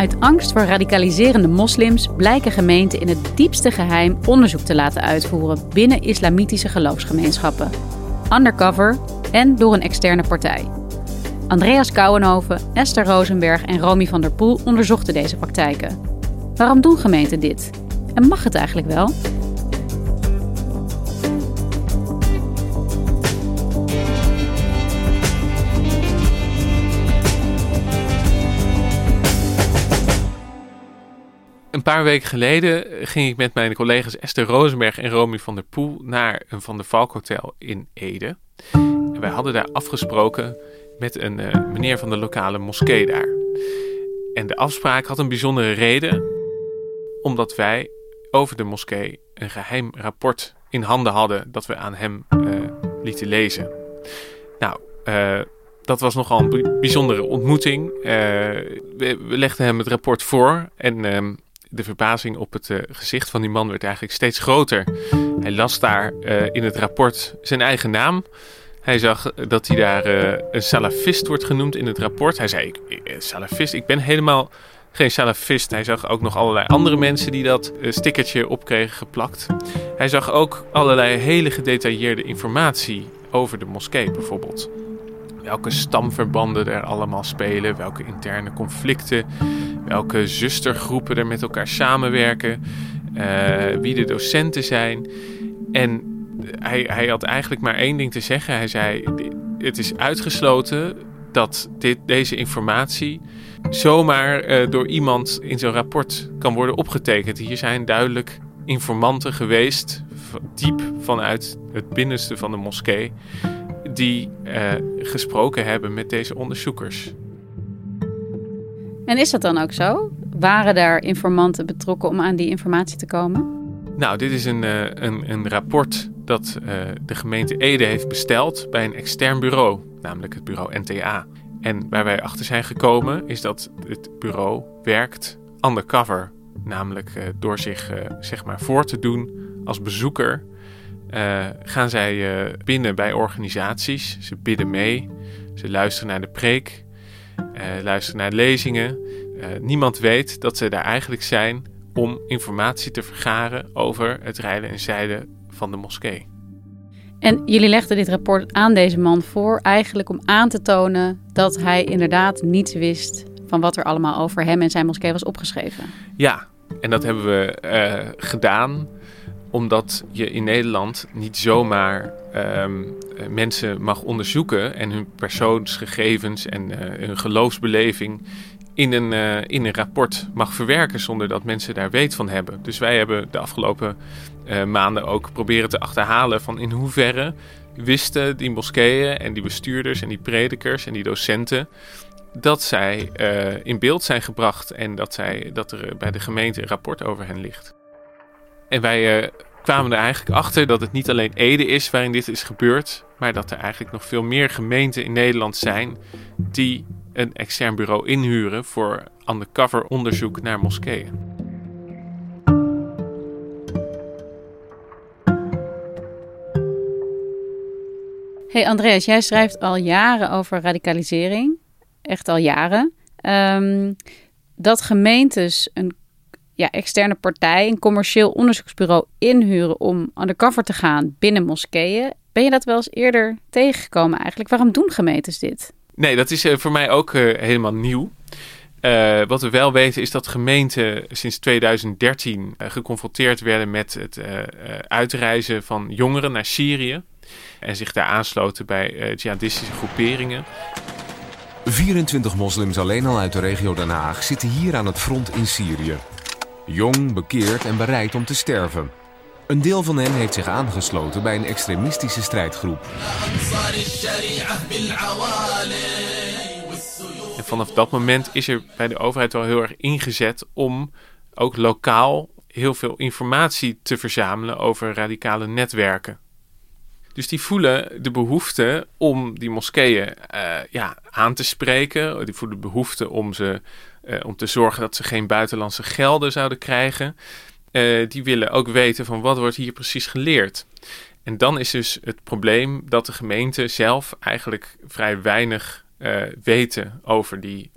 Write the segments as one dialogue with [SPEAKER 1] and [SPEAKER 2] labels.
[SPEAKER 1] Uit angst voor radicaliserende moslims blijken gemeenten in het diepste geheim onderzoek te laten uitvoeren binnen islamitische geloofsgemeenschappen. Undercover en door een externe partij. Andreas Kouwenhoven, Esther Rosenberg en Romy van der Poel onderzochten deze praktijken. Waarom doen gemeenten dit? En mag het eigenlijk wel?
[SPEAKER 2] Een paar weken geleden ging ik met mijn collega's Esther Rosenberg en Romy van der Poel naar een Van der Valk Hotel in Ede. En wij hadden daar afgesproken met een uh, meneer van de lokale moskee daar. En de afspraak had een bijzondere reden, omdat wij over de moskee een geheim rapport in handen hadden dat we aan hem uh, lieten lezen. Nou, uh, dat was nogal een bijzondere ontmoeting. We, we, legden hem het rapport voor en ehm, de verbazing op het uh, gezicht van die man werd eigenlijk steeds groter. Hij las daar uh, in het rapport zijn eigen naam. Hij zag dat hij daar een salafist wordt genoemd in het rapport. Hij zei, salafist, ik ben helemaal geen salafist. Hij zag ook nog allerlei andere mensen die dat stickertje op kregen geplakt. Hij zag ook allerlei hele gedetailleerde informatie over de moskee bijvoorbeeld welke stamverbanden er allemaal spelen, welke interne conflicten, welke zustergroepen er met elkaar samenwerken, uh, wie de docenten zijn. En hij, hij had eigenlijk maar één ding te zeggen. Hij zei: Het is uitgesloten dat dit, deze informatie zomaar uh, door iemand in zo'n rapport kan worden opgetekend. Hier zijn duidelijk informanten geweest, diep vanuit het binnenste van de moskee die uh, gesproken hebben met deze onderzoekers.
[SPEAKER 1] En is dat dan ook zo? Waren daar informanten betrokken om aan die informatie te komen?
[SPEAKER 2] Nou, dit is een, uh, een, een rapport dat uh, de gemeente Ede heeft besteld bij een extern bureau, namelijk het bureau NTA. En waar wij achter zijn gekomen is dat het bureau werkt undercover, namelijk door zich zeg maar voor te doen als bezoeker uh, gaan zij uh, binnen bij organisaties. Ze bidden mee. Ze luisteren naar de preek. Uh, luisteren naar lezingen. niemand weet dat ze daar eigenlijk zijn om informatie te vergaren over het rijden en zeilen van de moskee.
[SPEAKER 1] En jullie legden dit rapport aan deze man voor, eigenlijk om aan te tonen dat hij inderdaad niets wist van wat er allemaal over hem en zijn moskee was opgeschreven.
[SPEAKER 2] Ja, en dat hebben we gedaan omdat je in Nederland niet zomaar um, mensen mag onderzoeken en hun persoonsgegevens en uh, hun geloofsbeleving in een, uh, in een rapport mag verwerken zonder dat mensen daar weet van hebben. Dus wij hebben de afgelopen maanden ook proberen te achterhalen van in hoeverre wisten die moskeeën en die bestuurders en die predikers en die docenten dat zij in beeld zijn gebracht en dat, zij, dat er bij de gemeente een rapport over hen ligt. En wij uh, kwamen er eigenlijk achter dat het niet alleen Ede is waarin dit is gebeurd, maar dat er eigenlijk nog veel meer gemeenten in Nederland zijn die een extern bureau inhuren voor undercover onderzoek naar moskeeën.
[SPEAKER 1] Hey Andreas, jij schrijft al jaren over radicalisering. Echt al jaren. Um, dat gemeentes een ja, externe partij, een commercieel onderzoeksbureau inhuren om undercover te gaan binnen moskeeën. Ben je dat wel eens eerder tegengekomen eigenlijk? Waarom doen gemeentes dit?
[SPEAKER 2] Nee, dat is voor mij ook helemaal nieuw. Uh, wat we wel weten is dat gemeenten sinds 2013 uh, geconfronteerd werden met het uh, uitreizen van jongeren naar Syrië. En zich daar aansloten bij jihadistische groeperingen.
[SPEAKER 3] 24 moslims alleen al uit de regio Den Haag zitten hier aan het front in Syrië. Jong, bekeerd en bereid om te sterven. Een deel van hen heeft zich aangesloten bij een extremistische strijdgroep.
[SPEAKER 2] En vanaf dat moment is er bij de overheid wel heel erg ingezet om ook lokaal heel veel informatie te verzamelen over radicale netwerken. Dus die voelen de behoefte om die moskeeën uh, ja, aan te spreken. Die voelen de behoefte om, ze, om te zorgen dat ze geen buitenlandse gelden zouden krijgen. Uh, die willen ook weten van wat wordt hier precies geleerd. En dan is dus het probleem dat de gemeente zelf eigenlijk vrij weinig uh, weten over die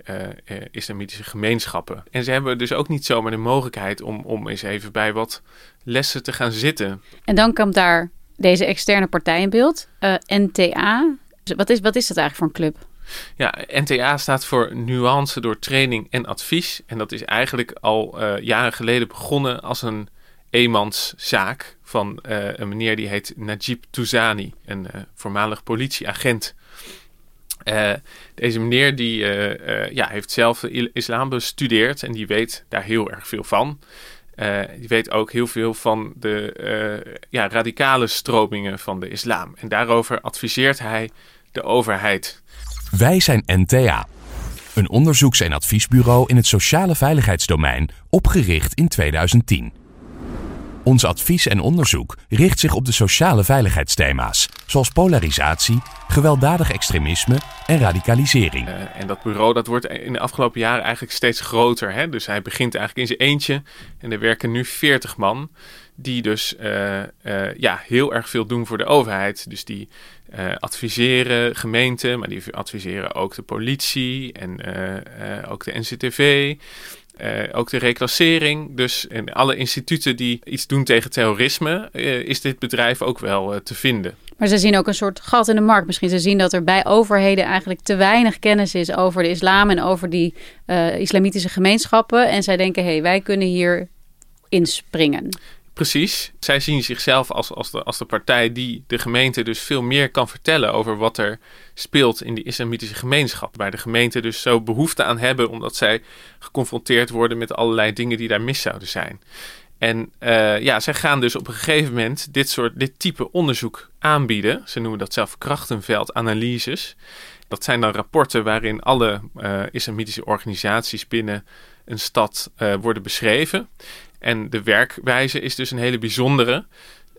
[SPEAKER 2] islamitische gemeenschappen. En ze hebben dus ook niet zomaar de mogelijkheid om, om eens even bij wat lessen te gaan zitten.
[SPEAKER 1] En dan komt daar deze externe partij in beeld, NTA. Wat is, wat is dat eigenlijk voor een club?
[SPEAKER 2] Ja, NTA staat voor Nuance door Training en Advies. En dat is eigenlijk al jaren geleden begonnen als een eenmanszaak van een meneer die heet Najib Touzani, een voormalig politieagent. Uh, deze meneer die, uh, uh, ja, heeft zelf islam bestudeerd en die weet daar heel erg veel van. die weet ook heel veel van de ja, radicale stromingen van de islam. En daarover adviseert hij de overheid.
[SPEAKER 4] Wij zijn NTA, een onderzoeks- en adviesbureau in het sociale veiligheidsdomein, opgericht in 2010. Ons advies en onderzoek richt zich op de sociale veiligheidsthema's, zoals polarisatie, gewelddadig extremisme en radicalisering. Uh,
[SPEAKER 2] en dat bureau dat wordt in de afgelopen jaren eigenlijk steeds groter. Hè? Dus hij begint eigenlijk in zijn eentje en er werken nu 40 man die dus uh, uh, ja, heel erg veel doen voor de overheid. Dus die adviseren gemeenten, maar die adviseren ook de politie en ook de NCTV. Ook de reclassering. Dus in alle instituten die iets doen tegen terrorisme, is dit bedrijf ook wel te vinden.
[SPEAKER 1] Maar ze zien ook een soort gat in de markt. Misschien ze zien dat er bij overheden eigenlijk te weinig kennis is over de islam en over die islamitische gemeenschappen. En zij denken, hé, hey, wij kunnen hier inspringen.
[SPEAKER 2] Precies. Zij zien zichzelf als, als, de, als de partij die de gemeente dus veel meer kan vertellen over wat er speelt in die islamitische gemeenschap. Waar de gemeente dus zo behoefte aan hebben omdat zij geconfronteerd worden met allerlei dingen die daar mis zouden zijn. En uh, ja, zij gaan dus op een gegeven moment dit soort, dit type onderzoek aanbieden. Ze noemen dat zelf krachtenveldanalyses. Dat zijn dan rapporten waarin alle uh, islamitische organisaties binnen een stad uh, worden beschreven. En de werkwijze is dus een hele bijzondere.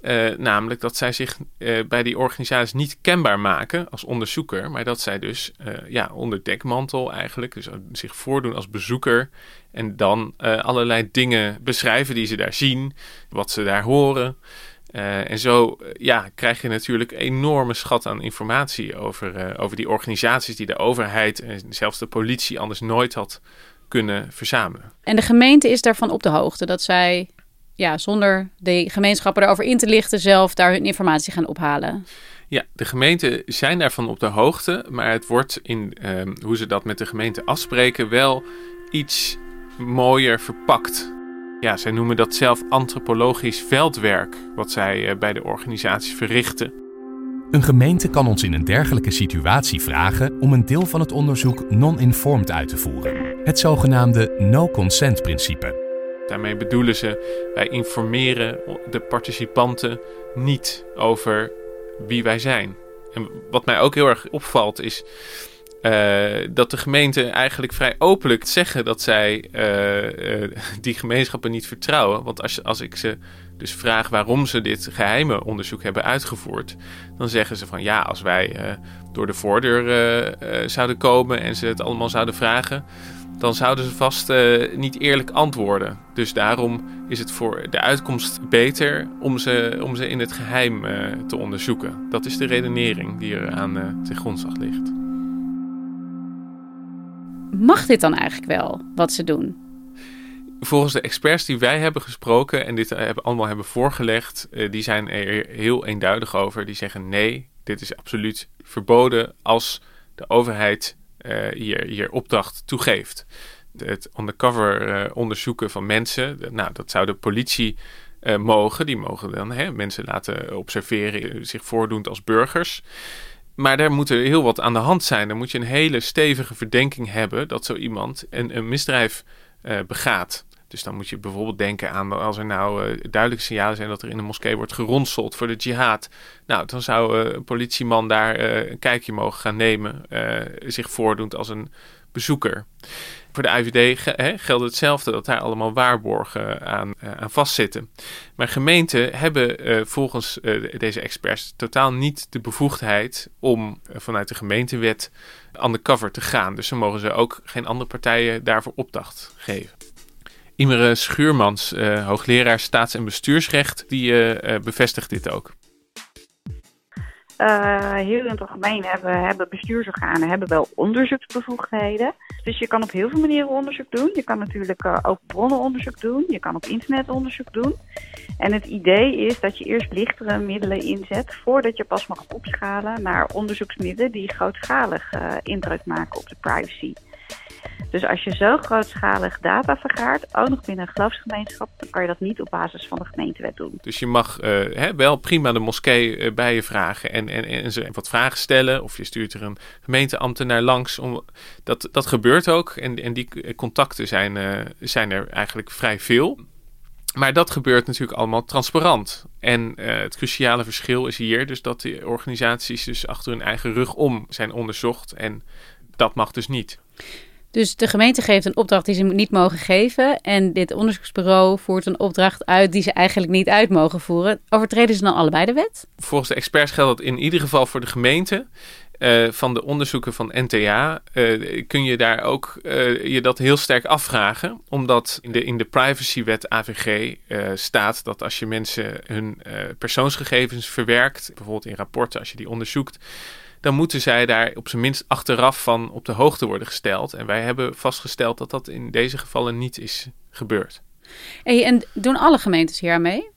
[SPEAKER 2] Uh, namelijk dat zij zich uh, bij die organisatie niet kenbaar maken als onderzoeker, maar dat zij dus uh, ja, onder dekmantel eigenlijk, dus zich voordoen als bezoeker en dan allerlei dingen beschrijven die ze daar zien, wat ze daar horen. en zo ja, krijg je natuurlijk enorme schat aan informatie over, over die organisaties die de overheid en zelfs de politie anders nooit had kunnen verzamelen.
[SPEAKER 1] En de gemeente is daarvan op de hoogte dat zij ja, zonder de gemeenschappen erover in te lichten zelf daar hun informatie gaan ophalen.
[SPEAKER 2] Ja, de gemeenten zijn daarvan op de hoogte, maar het wordt in um, hoe ze dat met de gemeente afspreken wel iets mooier verpakt. Ja, zij noemen dat zelf antropologisch veldwerk, wat zij uh, bij de organisaties verrichten.
[SPEAKER 4] Een gemeente kan ons in een dergelijke situatie vragen om een deel van het onderzoek non-informed uit te voeren. Het zogenaamde no-consent-principe.
[SPEAKER 2] Daarmee bedoelen ze, wij informeren de participanten niet over wie wij zijn. En wat mij ook heel erg opvalt is uh, dat de gemeenten eigenlijk vrij openlijk zeggen dat zij uh, uh, die gemeenschappen niet vertrouwen. Want als, als ik ze dus vraag waarom ze dit geheime onderzoek hebben uitgevoerd, dan zeggen ze van ja, als wij door de voordeur zouden komen en ze het allemaal zouden vragen, dan zouden ze vast niet eerlijk antwoorden. Dus daarom is het voor de uitkomst beter om ze, om ze in het geheim te onderzoeken. Dat is de redenering die er aan ten grondslag ligt.
[SPEAKER 1] Mag dit dan eigenlijk wel, wat ze doen?
[SPEAKER 2] volgens de experts die wij hebben gesproken en dit hebben, allemaal hebben voorgelegd, uh, die zijn er heel eenduidig over. Die zeggen nee, dit is absoluut verboden als de overheid uh, hier, hier opdracht toegeeft. Het undercover onderzoeken van mensen, nou, dat zou de politie mogen. Die mogen dan hè, mensen laten observeren, zich voordoen als burgers. Maar daar moet er heel wat aan de hand zijn. Dan moet je een hele stevige verdenking hebben dat zo iemand een, een misdrijf uh, begaat. Dus dan moet je bijvoorbeeld denken aan als er nou uh, duidelijke signalen zijn dat er in een moskee wordt geronseld voor de jihad. Nou, dan zou uh, een politieman daar een kijkje mogen gaan nemen, zich voordoend als een bezoeker. Voor de IVD geldt hetzelfde, dat daar allemaal waarborgen aan, aan vastzitten. Maar gemeenten hebben volgens deze experts totaal niet de bevoegdheid om vanuit de gemeentewet undercover te gaan. Dus ze mogen ze ook geen andere partijen daarvoor opdracht geven. Imre Schuurmans, hoogleraar staats- en bestuursrecht, die bevestigt dit ook.
[SPEAKER 5] Uh, heel in het algemeen hebben, hebben bestuursorganen hebben wel onderzoeksbevoegdheden. Dus je kan op heel veel manieren onderzoek doen. Je kan natuurlijk uh, open bronnenonderzoek doen. Je kan op internet onderzoek doen. En het idee is dat je eerst lichtere middelen inzet voordat je pas mag opschalen naar onderzoeksmiddelen die grootschalig uh, indruk maken op de privacy. Dus als je zo grootschalig data vergaart, ook nog binnen een geloofsgemeenschap, dan kan je dat niet op basis van de gemeentewet doen.
[SPEAKER 2] Dus je mag uh, hè, wel prima de moskee uh, bij je vragen en, en, en wat vragen stellen. Of je stuurt er een gemeenteambtenaar langs. Om, dat, dat gebeurt ook. En, en die contacten zijn, uh, zijn er eigenlijk vrij veel. Maar dat gebeurt natuurlijk allemaal transparant. En het cruciale verschil is hier dus dat de organisaties dus achter hun eigen rug om zijn onderzocht. En dat mag dus niet.
[SPEAKER 1] Dus de gemeente geeft een opdracht die ze niet mogen geven. En dit onderzoeksbureau voert een opdracht uit die ze eigenlijk niet uit mogen voeren. Overtreden ze dan allebei de wet?
[SPEAKER 2] Volgens de experts geldt dat in ieder geval voor de gemeente. Uh, van de onderzoeken van NTA uh, kun je daar ook uh, je dat heel sterk afvragen. Omdat in de, in de privacywet AVG staat dat als je mensen hun persoonsgegevens verwerkt, bijvoorbeeld in rapporten als je die onderzoekt, dan moeten zij daar op zijn minst achteraf van op de hoogte worden gesteld. En wij hebben vastgesteld dat dat in deze gevallen niet is gebeurd.
[SPEAKER 1] Hey, en doen alle gemeentes hier aan mee?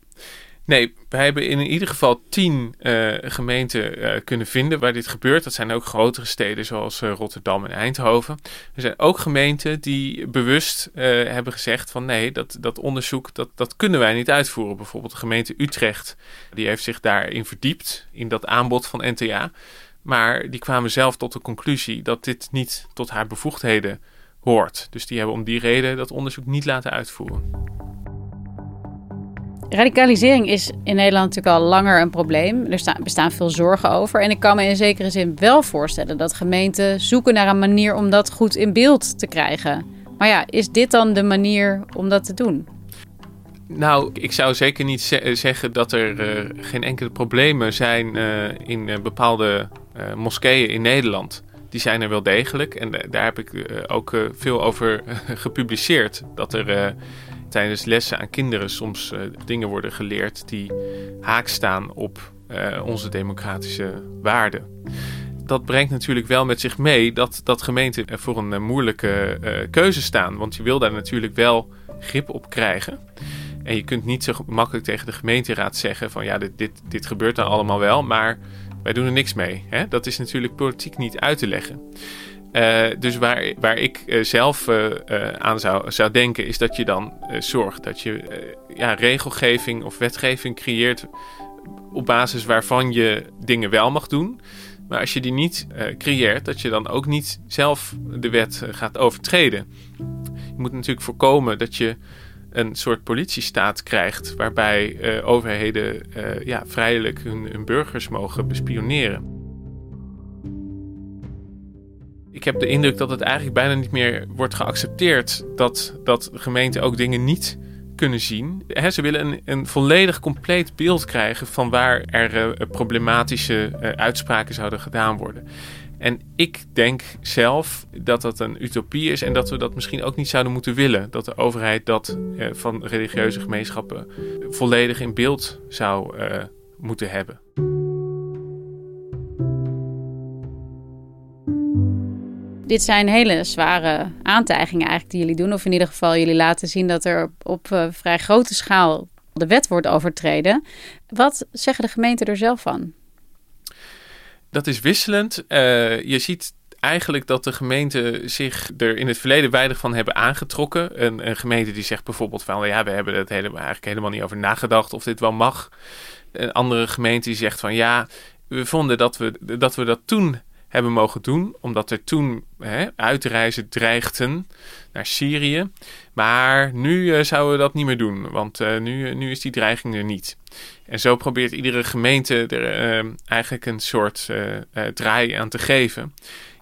[SPEAKER 2] Nee, wij hebben in ieder geval tien uh, gemeenten uh, kunnen vinden waar dit gebeurt. Dat zijn ook grotere steden zoals uh, Rotterdam en Eindhoven. Er zijn ook gemeenten die bewust hebben gezegd van nee, dat, dat onderzoek dat, dat kunnen wij niet uitvoeren. Bijvoorbeeld de gemeente Utrecht, die heeft zich daarin verdiept, in dat aanbod van NTA. Maar die kwamen zelf tot de conclusie dat dit niet tot haar bevoegdheden hoort. Dus die hebben om die reden dat onderzoek niet laten uitvoeren.
[SPEAKER 1] Radicalisering is in Nederland natuurlijk al langer een probleem. Er staan, bestaan veel zorgen over. En ik kan me in zekere zin wel voorstellen dat gemeenten zoeken naar een manier om dat goed in beeld te krijgen. Maar ja, is dit dan de manier om dat te doen?
[SPEAKER 2] Nou, ik zou zeker niet zeggen dat er uh, geen enkele problemen zijn uh, in uh, bepaalde moskeeën in Nederland. Die zijn er wel degelijk en daar heb ik ook veel over gepubliceerd. Dat er tijdens lessen aan kinderen soms dingen worden geleerd die haak staan op onze democratische waarden. Dat brengt natuurlijk wel met zich mee dat, dat gemeenten voor een moeilijke keuze staan. Want je wil daar natuurlijk wel grip op krijgen. En je kunt niet zo makkelijk tegen de gemeenteraad zeggen van ja, dit, dit, dit gebeurt dan allemaal wel, maar wij doen er niks mee. Hè? Dat is natuurlijk politiek niet uit te leggen. Uh, dus waar, waar ik uh, zelf uh, aan zou, zou denken, is dat je dan zorgt dat je ja, regelgeving of wetgeving creëert op basis waarvan je dingen wel mag doen. Maar als je die niet creëert, dat je dan ook niet zelf de wet gaat overtreden. Je moet natuurlijk voorkomen dat je een soort politiestaat krijgt waarbij uh, overheden uh, ja, vrijelijk hun, hun, burgers mogen bespioneren. Ik heb de indruk dat het eigenlijk bijna niet meer wordt geaccepteerd dat, dat gemeenten ook dingen niet kunnen zien. Ze willen een, een volledig compleet beeld krijgen van waar er uh, problematische uitspraken zouden gedaan worden. En ik denk zelf dat dat een utopie is en dat we dat misschien ook niet zouden moeten willen. Dat de overheid dat eh, van religieuze gemeenschappen volledig in beeld zou uh, moeten hebben.
[SPEAKER 1] dit zijn hele zware aantijgingen eigenlijk die jullie doen. Of in ieder geval jullie laten zien dat er op, op vrij grote schaal de wet wordt overtreden. Wat zeggen de gemeenten er zelf van?
[SPEAKER 2] Dat is wisselend. Uh, je ziet eigenlijk dat de gemeenten zich er in het verleden weinig van hebben aangetrokken. Een, een gemeente die zegt bijvoorbeeld van ja, we hebben helemaal, eigenlijk helemaal niet over nagedacht of dit wel mag. Een andere gemeente die zegt van ja, we vonden dat we dat, we dat toen hebben mogen doen, omdat er toen hè, uitreizen dreigden naar Syrië. Maar nu uh, zouden we dat niet meer doen, want uh, nu, nu is die dreiging er niet. En zo probeert iedere gemeente er uh, eigenlijk een soort draai aan te geven.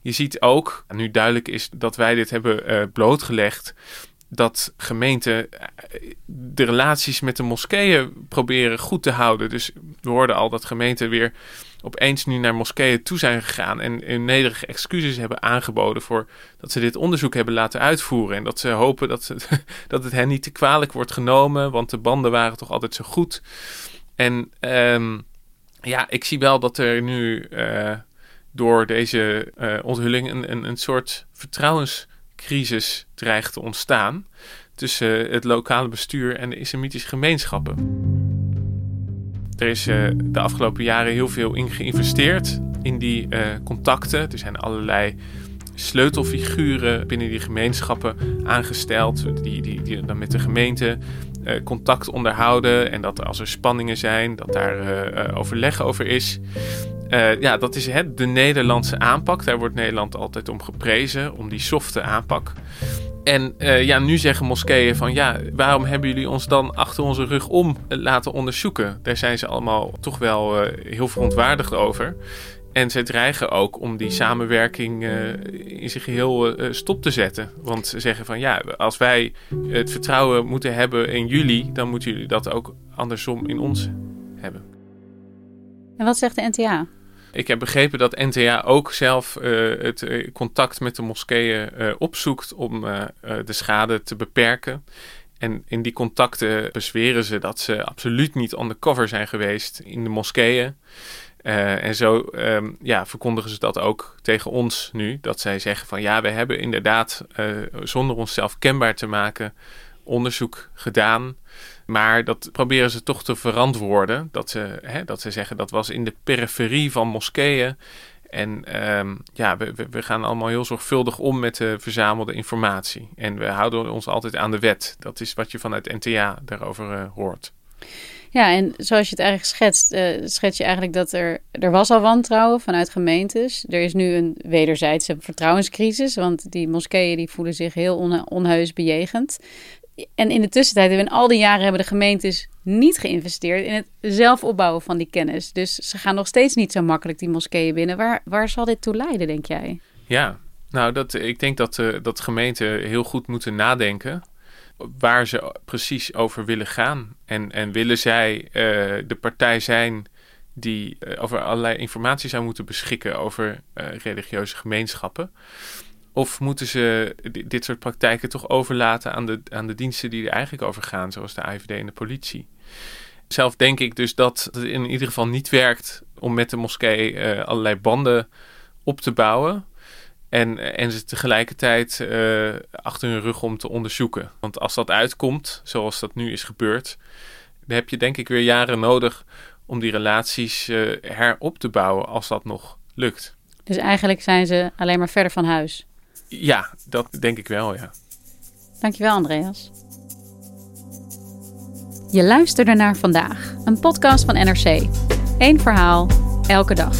[SPEAKER 2] Je ziet ook, nu duidelijk is dat wij dit hebben blootgelegd, dat gemeenten de relaties met de moskeeën proberen goed te houden. Dus we hoorden al dat gemeenten weer opeens nu naar moskeeën toe zijn gegaan en, in nederige excuses hebben aangeboden voor dat ze dit onderzoek hebben laten uitvoeren. En dat ze hopen dat, ze, dat het hen niet te kwalijk wordt genomen, want de banden waren toch altijd zo goed. En um, ja, ik zie wel dat er nu uh, door deze uh, onthulling een, een, een soort vertrouwenscrisis dreigt te ontstaan tussen het lokale bestuur en de islamitische gemeenschappen. Er is uh, de afgelopen jaren heel veel in geïnvesteerd in die uh, contacten. Er zijn allerlei sleutelfiguren binnen die gemeenschappen aangesteld, die, die, die dan met de gemeente uh, contact onderhouden. En dat als er spanningen zijn, dat daar overleg over is. ja, dat is hè, de Nederlandse aanpak. Daar wordt Nederland altijd om geprezen, om die softe aanpak. En uh, ja, nu zeggen moskeeën van ja, waarom hebben jullie ons dan achter onze rug om laten onderzoeken? Daar zijn ze allemaal toch wel uh, heel verontwaardigd over. En ze dreigen ook om die samenwerking in zijn geheel stop te zetten. Want ze zeggen van ja, als wij het vertrouwen moeten hebben in jullie, dan moeten jullie dat ook andersom in ons hebben.
[SPEAKER 1] En wat zegt de NTA?
[SPEAKER 2] Ik heb begrepen dat NTA ook zelf uh, het uh, contact met de moskeeën uh, opzoekt om de schade te beperken. En in die contacten bezweren ze dat ze absoluut niet undercover zijn geweest in de moskeeën. en zo um, ja, verkondigen ze dat ook tegen ons nu. Dat zij zeggen van ja, we hebben inderdaad zonder onszelf kenbaar te maken onderzoek gedaan. Maar dat proberen ze toch te verantwoorden. Dat ze, hè, dat ze zeggen dat was in de periferie van moskeeën. En um, ja, we, we, gaan allemaal heel zorgvuldig om met de verzamelde informatie. En we houden ons altijd aan de wet. Dat is wat je vanuit NTA daarover uh, hoort.
[SPEAKER 1] Ja, en zoals je het eigenlijk schetst, uh, schets je eigenlijk dat er, er was al wantrouwen vanuit gemeentes. Er is nu een wederzijdse vertrouwenscrisis, want die moskeeën die voelen zich heel on, onheus bejegend en in de tussentijd, in al die jaren hebben de gemeentes niet geïnvesteerd in het zelf opbouwen van die kennis. Dus ze gaan nog steeds niet zo makkelijk die moskeeën binnen. Waar, waar zal dit toe leiden, denk jij?
[SPEAKER 2] Ja, nou, dat, ik denk dat, uh, dat gemeenten heel goed moeten nadenken waar ze precies over willen gaan. En, en willen zij uh, de partij zijn die uh, over allerlei informatie zou moeten beschikken over religieuze gemeenschappen? Of moeten ze dit soort praktijken toch overlaten aan de, aan de diensten die er eigenlijk over gaan, zoals de AIVD en de politie? Zelf denk ik dus dat het in ieder geval niet werkt om met de moskee uh, allerlei banden op te bouwen. En, en ze tegelijkertijd uh, achter hun rug om te onderzoeken. Want als dat uitkomt, zoals dat nu is gebeurd, dan heb je denk ik weer jaren nodig om die relaties uh, herop te bouwen als dat nog lukt.
[SPEAKER 1] Dus eigenlijk zijn ze alleen maar verder van huis.
[SPEAKER 2] Ja, dat denk ik wel, ja.
[SPEAKER 1] Dankjewel, Andreas. Je luisterde naar vandaag, een podcast van NRC. Eén verhaal, elke dag.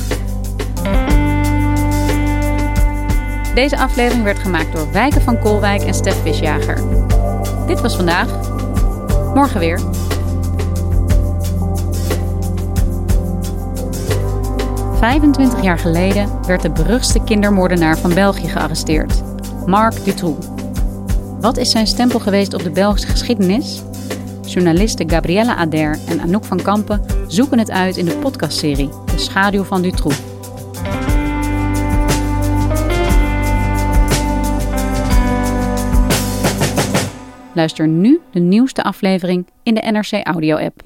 [SPEAKER 1] Deze aflevering werd gemaakt door Wijken van Kolwijk en Stef Visjager. Dit was vandaag. Morgen weer. ...25 jaar geleden werd de beruchtste kindermoordenaar van België gearresteerd. Marc Dutroux. Wat is zijn stempel geweest op de Belgische geschiedenis? Journalisten Gabriella Ader en Anouk van Kampen zoeken het uit in de podcastserie De Schaduw van Dutroux. Luister nu de nieuwste aflevering in de NRC Audio-app.